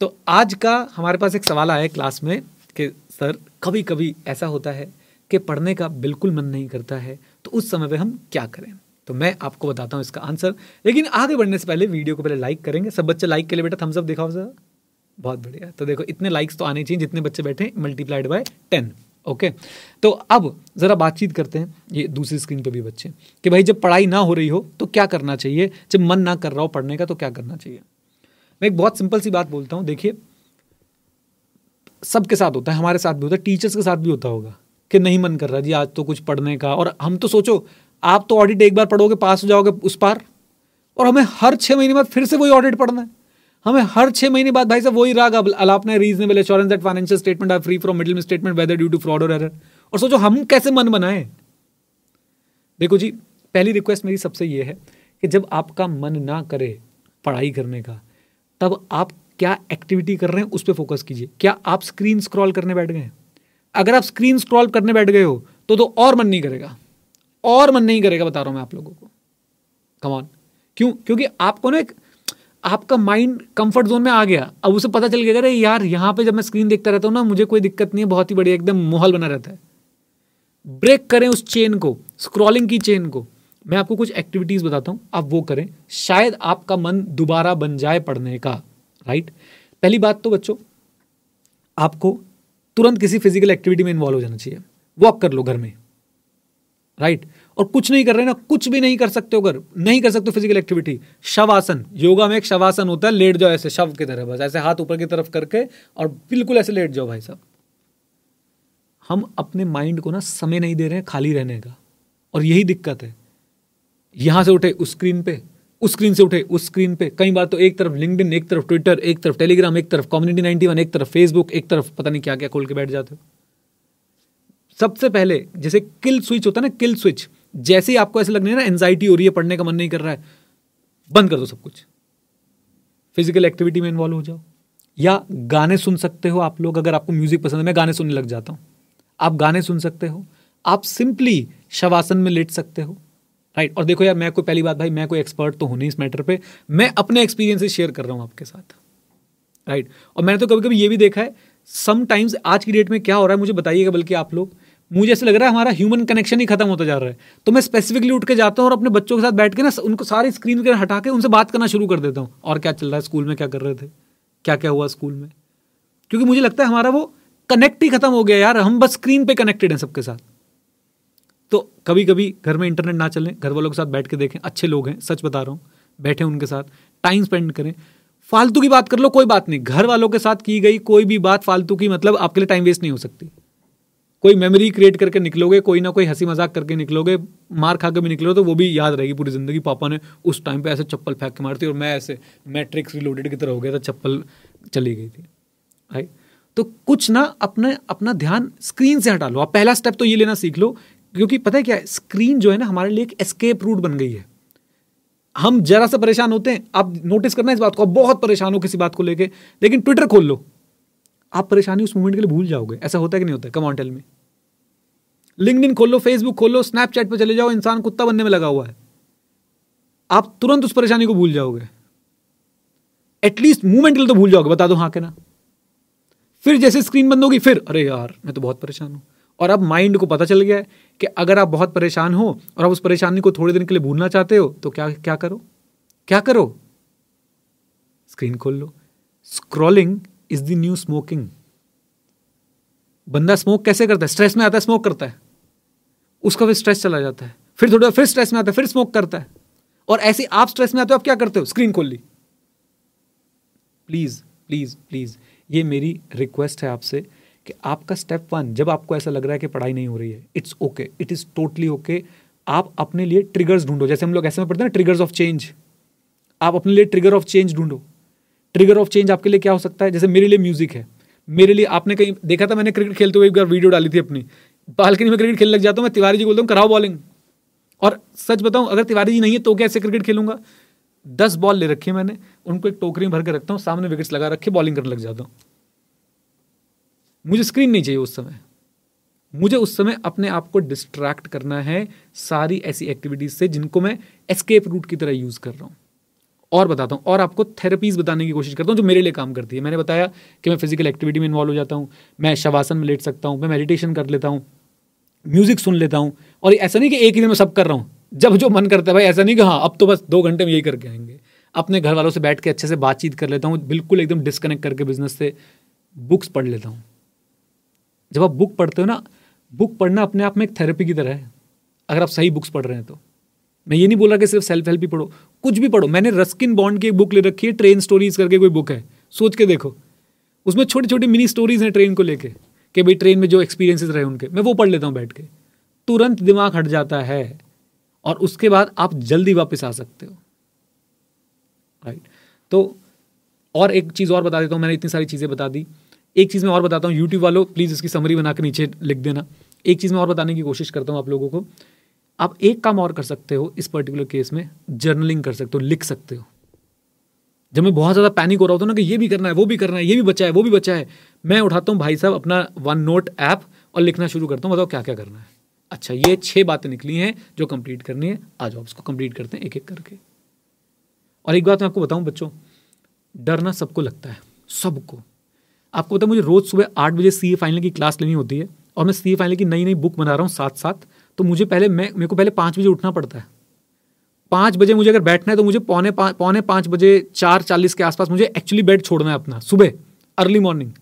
तो आज का हमारे पास एक सवाल आया क्लास में कि, सर कभी कभी ऐसा होता है कि पढ़ने का बिल्कुल मन नहीं करता है तो उस समय पे हम क्या करें? तो मैं आपको बताता हूँ इसका आंसर। लेकिन आगे बढ़ने से पहले वीडियो को पहले लाइक करेंगे। सब बच्चे लाइक के लिए बेटा थम्स अप दिखाओ सर बहुत बढ़िया। तो देखो, इतने लाइक्स तो आने चाहिए जितने बच्चे बैठे मल्टीप्लाइड बाय टेन ओके तो अब ज़रा बातचीत करते हैं ये दूसरी स्क्रीन पे भी बच्चे कि भाई जब पढ़ाई ना हो रही हो तो क्या करना चाहिए? जब मन ना कर रहा हो पढ़ने का तो क्या करना चाहिए? मैं एक बहुत सिंपल सी बात बोलता हूँ, देखिए, सबके साथ होता है, हमारे साथ भी होता है टीचर्स के साथ भी होता होगा कि नहीं मन कर रहा जी, आज तो कुछ पढ़ने का, और हम तो सोचो, आप तो ऑडिट एक बार पढ़ोगे पास हो जाओगे उस पार, और हमें हर छः महीने बाद फिर से वही ऑडिट पढ़ना है। हमें हर छह महीने बाद भाई साहब वही राग अलापना reasonable assurance that financial statement are free from middle statement whether due to fraud or error और सोचो, हम कैसे मन बनाए? देखो जी, पहली रिक्वेस्ट मेरी सबसे ये है कि जब आपका मन ना करे पढ़ाई करने का तब आप क्या एक्टिविटी कर रहे हैं, उस पर फोकस कीजिए। क्या आप स्क्रीन स्क्रॉल करने बैठ गए अगर आप स्क्रीन स्क्रॉल करने बैठ गए हो तो तो और मन नहीं करेगा। और मन नहीं करेगा, बता रहा हूँ मैं आप लोगों को। कमान क्यों? क्योंकि आपको ना एक, आपका माइंड कंफर्ट जोन में आ गया। अब उसे पता चल गया अरे यार, यहाँ पे जब मैं स्क्रीन देखता रहता हूँ ना, मुझे कोई दिक्कत नहीं है, बहुत ही बढ़िया, एकदम माहौल बना रहता है। ब्रेक करें उस चेन को स्क्रॉलिंग की चेन को। मैं आपको कुछ एक्टिविटीज़ बताता हूँ। आप वो करें। शायद आपका मन दोबारा बन जाए पढ़ने का राइट पहली बात तो बच्चों, आपको तुरंत किसी फ़िज़िकल एक्टिविटी में इन्वॉल्व हो जाना चाहिए। वॉक कर लो घर में राइट और कुछ नहीं कर रहे ना, कुछ भी नहीं कर सकते हो अगर नहीं कर सकते फ़िज़िकल एक्टिविटी शवासन, योगा में एक शवासन होता है, लेट जाओ ऐसे, शव की तरह बस, ऐसे हाथ ऊपर की तरफ़ करके और बिल्कुल ऐसे लेट जाओ भाई साहब। हम अपने माइंड को ना समय नहीं दे रहे हैं खाली रहने का। और यही दिक्कत है। यहाँ से उठे उस स्क्रीन पे, उस स्क्रीन से उठे उस स्क्रीन पे। कई बार तो एक तरफ़ लिंकड एक तरफ़ ट्विटर एक तरफ़ टेलीग्राम एक तरफ़ कम्युनिटी नाइनटी वन, एक तरफ़ फेसबुक एक तरफ़ पता नहीं क्या क्या खोल के बैठ जाते हो। सबसे पहले जैसे किल स्विच होता है ना किल स्विच जैसे ही आपको ऐसे लगने ना एनजाइटी हो रही है, पढ़ने का मन नहीं कर रहा है, बंद कर दो सब कुछ। फ़िज़िकल एक्टिविटी में इन्वॉल्व हो जाओ। या गाने सुन सकते हो आप लोग, अगर आपको म्यूज़िक पसंद है, मैं गाने सुनने लग जाता हूँ। आप गाने सुन सकते हो, आप सिंपली शवासन में लेट सकते हो। राइट और देखो यार, मैं कोई पहली बात भाई, मैं कोई एक्सपर्ट तो हूँ नहीं इस मैटर पे। मैं अपने एक्सपीरियंसेस शेयर कर रहा हूँ आपके साथ। राइट और मैंने तो कभी कभी ये भी देखा है समटाइम्स आज की डेट में क्या हो रहा है, मुझे बताइएगा बल्कि आप लोग। मुझे ऐसा लग रहा है हमारा ह्यूमन कनेक्शन ही खत्म होता जा रहा है। तो मैं स्पेसिफिकली उठ के जाता हूँ और अपने बच्चों के साथ बैठ के ना, उनको सारी स्क्रीन के हटा के उनसे बात करना शुरू कर देता हूँ। और क्या चल रहा है स्कूल में क्या कर रहे थे? क्या क्या हुआ स्कूल में? क्योंकि मुझे लगता है हमारा वो कनेक्ट ही खत्म हो गया यार। हम बस स्क्रीन पे कनेक्टेड हैं सबके साथ। तो कभी कभी घर में इंटरनेट ना चलें घर वालों के साथ बैठ के देखें, अच्छे लोग हैं, सच बता रहा हूँ, बैठे उनके साथ टाइम स्पेंड करें। फालतू की बात कर लो, कोई बात नहीं घर वालों के साथ की गई कोई भी बात फालतू की मतलब आपके लिए टाइम वेस्ट नहीं हो सकती। कोई मेमोरी क्रिएट करके निकलोगे, कोई ना कोई हँसी मज़ाक करके निकलोगे, मार खा के भी निकलो तो वो भी याद रहेगी पूरी ज़िंदगी। पापा ने उस टाइम पे ऐसे चप्पल फेंक के मारती और मैं ऐसे मैट्रिक्स रिलोडेड की तरह हो गया था, चप्पल चली गई थी। राइट तो कुछ ना अपने, अपना ध्यान स्क्रीन से हटा लो। आप पहला स्टेप तो ये लेना सीख लो क्योंकि पता है क्या स्क्रीन जो है ना हमारे लिए एक एस्केप रूट बन गई है। हम जरा सा परेशान होते हैं, आप नोटिस करना इस बात को, आप बहुत परेशान हो किसी बात को लेके, लेकिन ट्विटर खोल लो। आप परेशानी उस मोमेंट के लिए भूल जाओगे, ऐसा होता है कि नहीं होता कम टेल में लिंक खोल लो फेसबुक खोल लो स्नैपचैट पर चले जाओ, इंसान कुत्ता बनने में लगा हुआ है। आप तुरंत उस परेशानी को भूल जाओगे। एटलीस्ट मूवमेंट के लिए तो भूल जाओगे, बता दो हाँ के ना फिर जैसे स्क्रीन बंद होगी, फिर, अरे यार, मैं तो बहुत परेशान हूँ। और अब माइंड को पता चल गया है कि अगर आप बहुत परेशान हो और आप उस परेशानी को थोड़े दिन के लिए भूलना चाहते हो तो क्या क्या करो? क्या करो? स्क्रीन खोल लो। Scrolling is the new smoking बंदा स्मोक कैसे करता है? स्ट्रेस में आता है स्मोक करता है। उसका फिर स्ट्रेस चला जाता है। फिर थोड़ा, फिर स्ट्रेस में आता है, फिर स्मोक करता है। और ऐसे आप स्ट्रेस में आते हो, आप क्या करते हो? स्क्रीन खोल ली। प्लीज़ प्लीज़ प्लीज़ ये मेरी रिक्वेस्ट है आपसे। कि आपका स्टेप वन जब आपको ऐसा लग रहा है कि पढ़ाई नहीं हो रही है it's okay it is totally okay आप अपने लिए ट्रिगर्स ढूंढो, जैसे हम लोग ऐसे में पढ़ते हैं ना ट्रिगर्स ऑफ़ चेंज आप अपने लिए ट्रिगर ऑफ़ चेंज ढूंढो। ट्रिगर ऑफ़ चेंज आपके लिए क्या हो सकता है? जैसे मेरे लिए म्यूज़िक है। मेरे लिए आपने कहीं, देखा था मैंने क्रिकेट खेलते हुए एक बार वीडियो डाली थी अपनी। बालकनी में क्रिकेट खेलने लग जाता हूँ मैं, तिवारी जी बोलता हूँ, कराओ बॉलिंग और सच बताऊँ, अगर तिवारी जी नहीं है तो कैसे क्रिकेट खेलूँगा? दस बॉल ले रखी है मैंने, उनको एक टोकरी में भर के रखता हूँ, सामने विकेट्स लगा रखे बॉलिंग करने लग जाता हूँ। मुझे स्क्रीन नहीं चाहिए उस समय। मुझे उस समय अपने आप को डिस्ट्रैक्ट करना है सारी ऐसी एक्टिविटीज़ से जिनको मैं एस्केप रूट की तरह यूज़ कर रहा हूँ। और बताता हूँ, और आपको थेरेपीज बताने की कोशिश करता हूँ जो मेरे लिए काम करती है। मैंने बताया कि मैं फ़िज़िकल एक्टिविटी में इन्वॉल्व हो जाता हूँ, मैं शवासन में लेट सकता हूँ, मैं मेडिटेशन कर लेता हूँ म्यूज़िक सुन लेता हूँ। और ऐसा नहीं कि एक ही दिन में सब कर रहा हूँ। जब जो मन करता है भाई, ऐसा नहीं कि हाँ अब तो बस दो घंटे में यही करके आएँगे। अपने घर वालों से बैठ के अच्छे से बातचीत कर लेता हूँ, बिल्कुल एकदम डिस्कनेक्ट करके बिज़नेस से बुक्स पढ़ लेता हूँ। जब आप बुक पढ़ते हो ना बुक पढ़ना अपने आप में एक थेरेपी की तरह है। अगर आप सही बुक्स पढ़ रहे हैं तो। मैं ये नहीं बोल रहा कि सिर्फ़ सेल्फ हेल्प ही पढ़ो, कुछ भी पढ़ो। मैंने रस्किन बॉन्ड की एक बुक ले रखी है ट्रेन स्टोरीज करके कोई बुक है। सोच के देखो। उसमें छोटी छोटी मिनी स्टोरीज हैं ट्रेन को लेके, कि भाई ट्रेन में जो एक्सपीरियंसेस रहे उनके, मैं वो पढ़ लेता हूँ बैठ के। तुरंत दिमाग हट जाता है, और उसके बाद आप जल्दी वापस आ सकते हो। राइट तो और एक चीज़ और बता देता हूँ, मैंने इतनी सारी चीज़ें बता दी। एक चीज़ मैं और बताता हूँ यूट्यूब वालों प्लीज़ इसकी समरी बना के नीचे लिख देना। एक चीज़ मैं और बताने की कोशिश करता हूँ आप लोगों को। आप एक काम और कर सकते हो इस पर्टिकुलर केस में जर्नलिंग कर सकते हो, लिख सकते हो। जब मैं बहुत ज़्यादा पैनिक हो रहा होता ना कि ये भी करना है, वो भी करना है, ये भी बचा है, वो भी बचा है, मैं उठाता हूँ भाई साहब अपना वन नोट ऐप और लिखना शुरू करता हूँ, बताओ क्या क्या करना है। अच्छा ये छः बातें निकली हैं जो कंप्लीट करनी है। आ जाओ उसको कंप्लीट करते हैं एक एक करके। और एक बात मैं आपको बताऊँ बच्चों, डरना सबको लगता है, सबको। आपको पता है मुझे रोज़ सुबह आठ बजे सी फाइनल की क्लास लेनी होती है और मैं सी फाइनल की नई नई बुक बना रहा हूँ साथ साथ तो मुझे पहले मैं मेरे को पहले पाँच बजे उठना पड़ता है। पाँच बजे मुझे अगर बैठना है तो मुझे पौने पा, पौने पाँच बजे चार चालीस के आसपास मुझे एक्चुअली बेड छोड़ना है अपना सुबह अर्ली मॉर्निंग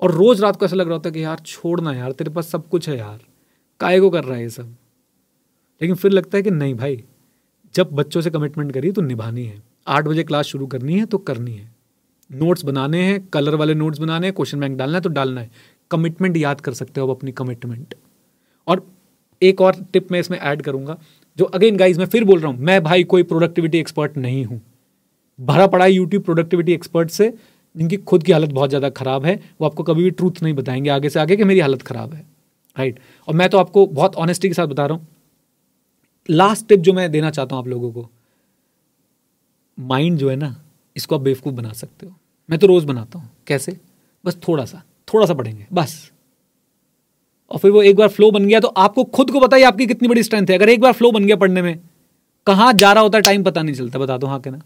और रोज़ रात को ऐसा लग रहा होता है कि यार छोड़ना यार तेरे पास सब कुछ है यार काय को कर रहा है ये सब? लेकिन फिर लगता है कि नहीं भाई जब बच्चों से कमिटमेंट करी तो निभानी है। आठ बजे क्लास शुरू करनी है तो करनी है। नोट्स बनाने हैं कलर वाले नोट्स बनाने हैं क्वेश्चन बैंक डालना है तो डालना है। कमिटमेंट याद कर सकते हो आप अपनी कमिटमेंट और एक और टिप मैं इसमें ऐड करूँगा, जो अगेन गाइज़ मैं फिर बोल रहा हूँ, मैं भाई कोई प्रोडक्टिविटी एक्सपर्ट नहीं हूँ। भरा पड़ा यूट्यूब प्रोडक्टिविटी एक्सपर्ट से जिनकी खुद की हालत बहुत ज़्यादा खराब है, वो आपको कभी भी ट्रूथ नहीं बताएँगे आगे से आगे कि मेरी हालत खराब है राइट और मैं तो आपको बहुत ऑनेस्टी के साथ बता रहा हूँ। लास्ट टिप जो मैं देना चाहता हूँ आप लोगों को माइंड जो है ना, इसको आप बेवकूफ़ बना सकते हो। मैं तो रोज़ बनाता हूँ। कैसे? बस थोड़ा सा थोड़ा सा पढ़ेंगे बस। और फिर वो एक बार फ्लो बन गया तो आपको खुद को बताइए आपकी कितनी बड़ी स्ट्रेंथ है। अगर एक बार फ्लो बन गया पढ़ने में कहाँ जा रहा होता है टाइम पता नहीं चलता बता दो हाँ के ना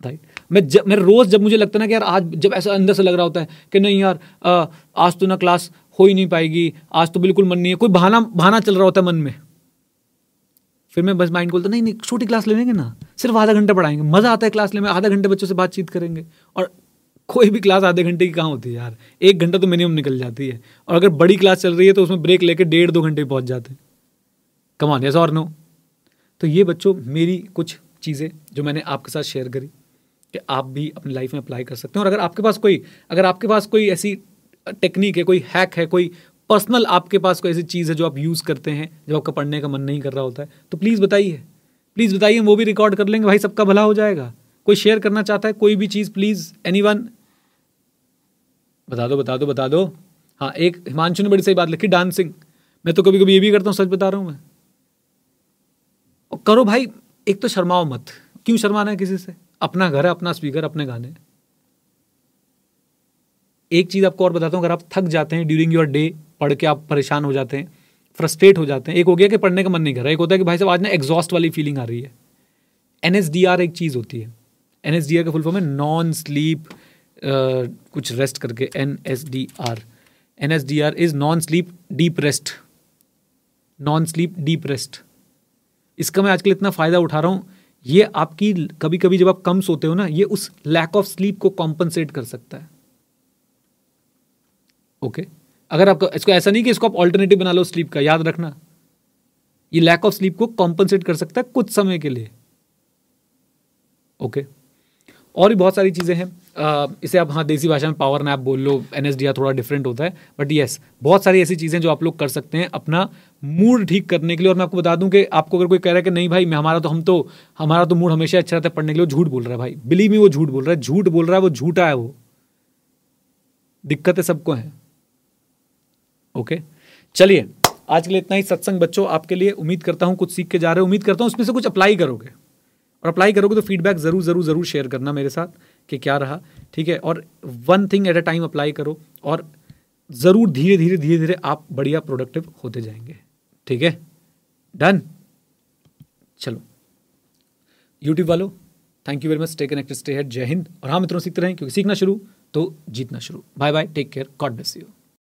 राइट मैं जब मैं रोज़ जब मुझे लगता ना कि यार आज जब ऐसा अंदर से लग रहा होता है कि नहीं यार आ, आज तो ना क्लास हो ही नहीं पाएगी आज तो बिल्कुल मन नहीं है कोई बहाना बहाना चल रहा होता है मन में। फिर मैं बस माइंड बोलता नहीं नहीं छोटी क्लास ले लेंगे ना। सिर्फ़ आधा घंटा पढ़ाएँगे। मज़ा आता है क्लास लेने में, आधा घंटे बच्चों से बातचीत करेंगे। और कोई भी क्लास आधे घंटे की कहाँ होती है यार? एक घंटा तो मिनिमम निकल जाती है। और अगर बड़ी क्लास चल रही है तो उसमें ब्रेक लेके डेढ़ दो घंटे पहुँच जाते हैं। कमान यस और नो तो ये बच्चों, मेरी कुछ चीज़ें जो मैंने आपके साथ शेयर करी कि आप भी अपनी लाइफ में अप्लाई कर सकते हैं। और अगर आपके पास कोई, अगर आपके पास कोई ऐसी टेक्निक है, कोई हैक है, कोई पर्सनल आपके पास कोई ऐसी चीज़ है जो आप यूज़ करते हैं जब आपका पढ़ने का मन नहीं कर रहा होता है तो प्लीज़ बताइए। प्लीज़ बताइए, वो भी रिकॉर्ड कर लेंगे, भाई सबका भला हो जाएगा। कोई शेयर करना चाहता है, कोई भी चीज़ प्लीज़ एनी बता दो बता दो बता दो। हाँ एक हिमांशु ने बड़ी सही बात लिखी डांसिंग मैं तो कभी कभी ये भी करता हूँ, सच बता रहा हूँ मैं। और करो भाई, एक तो शर्माओ मत। क्यों शर्माना है किसी से? अपना घर है, अपना स्पीकर अपने गाने। एक चीज़ आपको और बताता हूँ, अगर आप थक जाते हैं ड्यूरिंग योर डे पढ़ के आप परेशान हो जाते हैं फ्रस्ट्रेट हो जाते हैं। एक हो गया कि पढ़ने का मन नहीं कर रहा, एक होता है कि भाई साहब, आज ना एग्जॉस्ट वाली फीलिंग आ रही है। एनएसडीआर एक चीज़ होती है। एन एस का फुल फॉर्म है नॉन स्लीप कुछ रेस्ट करके N S D R N S D R is non sleep deep rest non sleep deep rest इसका मैं आजकल इतना फ़ायदा उठा रहा हूँ, ये आपकी कभी कभी जब आप कम सोते हो ना, ये उस लैक ऑफ़ स्लीप को कॉम्पनसेट कर सकता है। Okay okay? अगर आपको, इसको ऐसा नहीं कि इसको आप ऑल्टरनेटिव बना लो स्लीप का, याद रखना। ये लैक ऑफ़ स्लीप को कॉम्पनसेट कर सकता है कुछ समय के लिए। Okay okay? और भी बहुत सारी चीज़ें हैं। इसे आप हाँ देसी भाषा में पावर नैप बोल लो एनएसडीआर थोड़ा डिफरेंट होता है बट येस बहुत सारी ऐसी चीज़ें जो आप लोग कर सकते हैं अपना मूड ठीक करने के लिए। और मैं आपको बता दूँ कि आपको अगर कोई कह रहा है कि नहीं भाई, मैं, हमारा तो हम तो हमारा तो मूड हमेशा अच्छा रहता है पढ़ने के लिए झूठ बोल रहा है भाई। बिलीव में वो झूठ बोल रहा है। झूठ बोल रहा है, वो झूठा है वो। दिक्कतें सबको हैं। ओके चलिए, आज के लिए इतना ही। सत्संग बच्चों, आपके लिए उम्मीद करता हूँ कुछ सीख के जा रहे हो। उम्मीद करता हूँ उसमें से कुछ अप्लाई करोगे। और अप्लाई करोगे तो फीडबैक ज़रूर ज़रूर ज़रूर शेयर करना मेरे साथ कि क्या रहा। ठीक है? और one thing at a time apply करो और ज़रूर धीरे धीरे धीरे धीरे आप बढ़िया प्रोडक्टिव होते जाएँगे। ठीक है? डन चलो। यूट्यूब वालों thank you very much stay connected stay head जय हिंद। और हाँ मित्रों, सीखते रहें, क्योंकि सीखना शुरू तो जीतना शुरू। Bye bye take care God bless you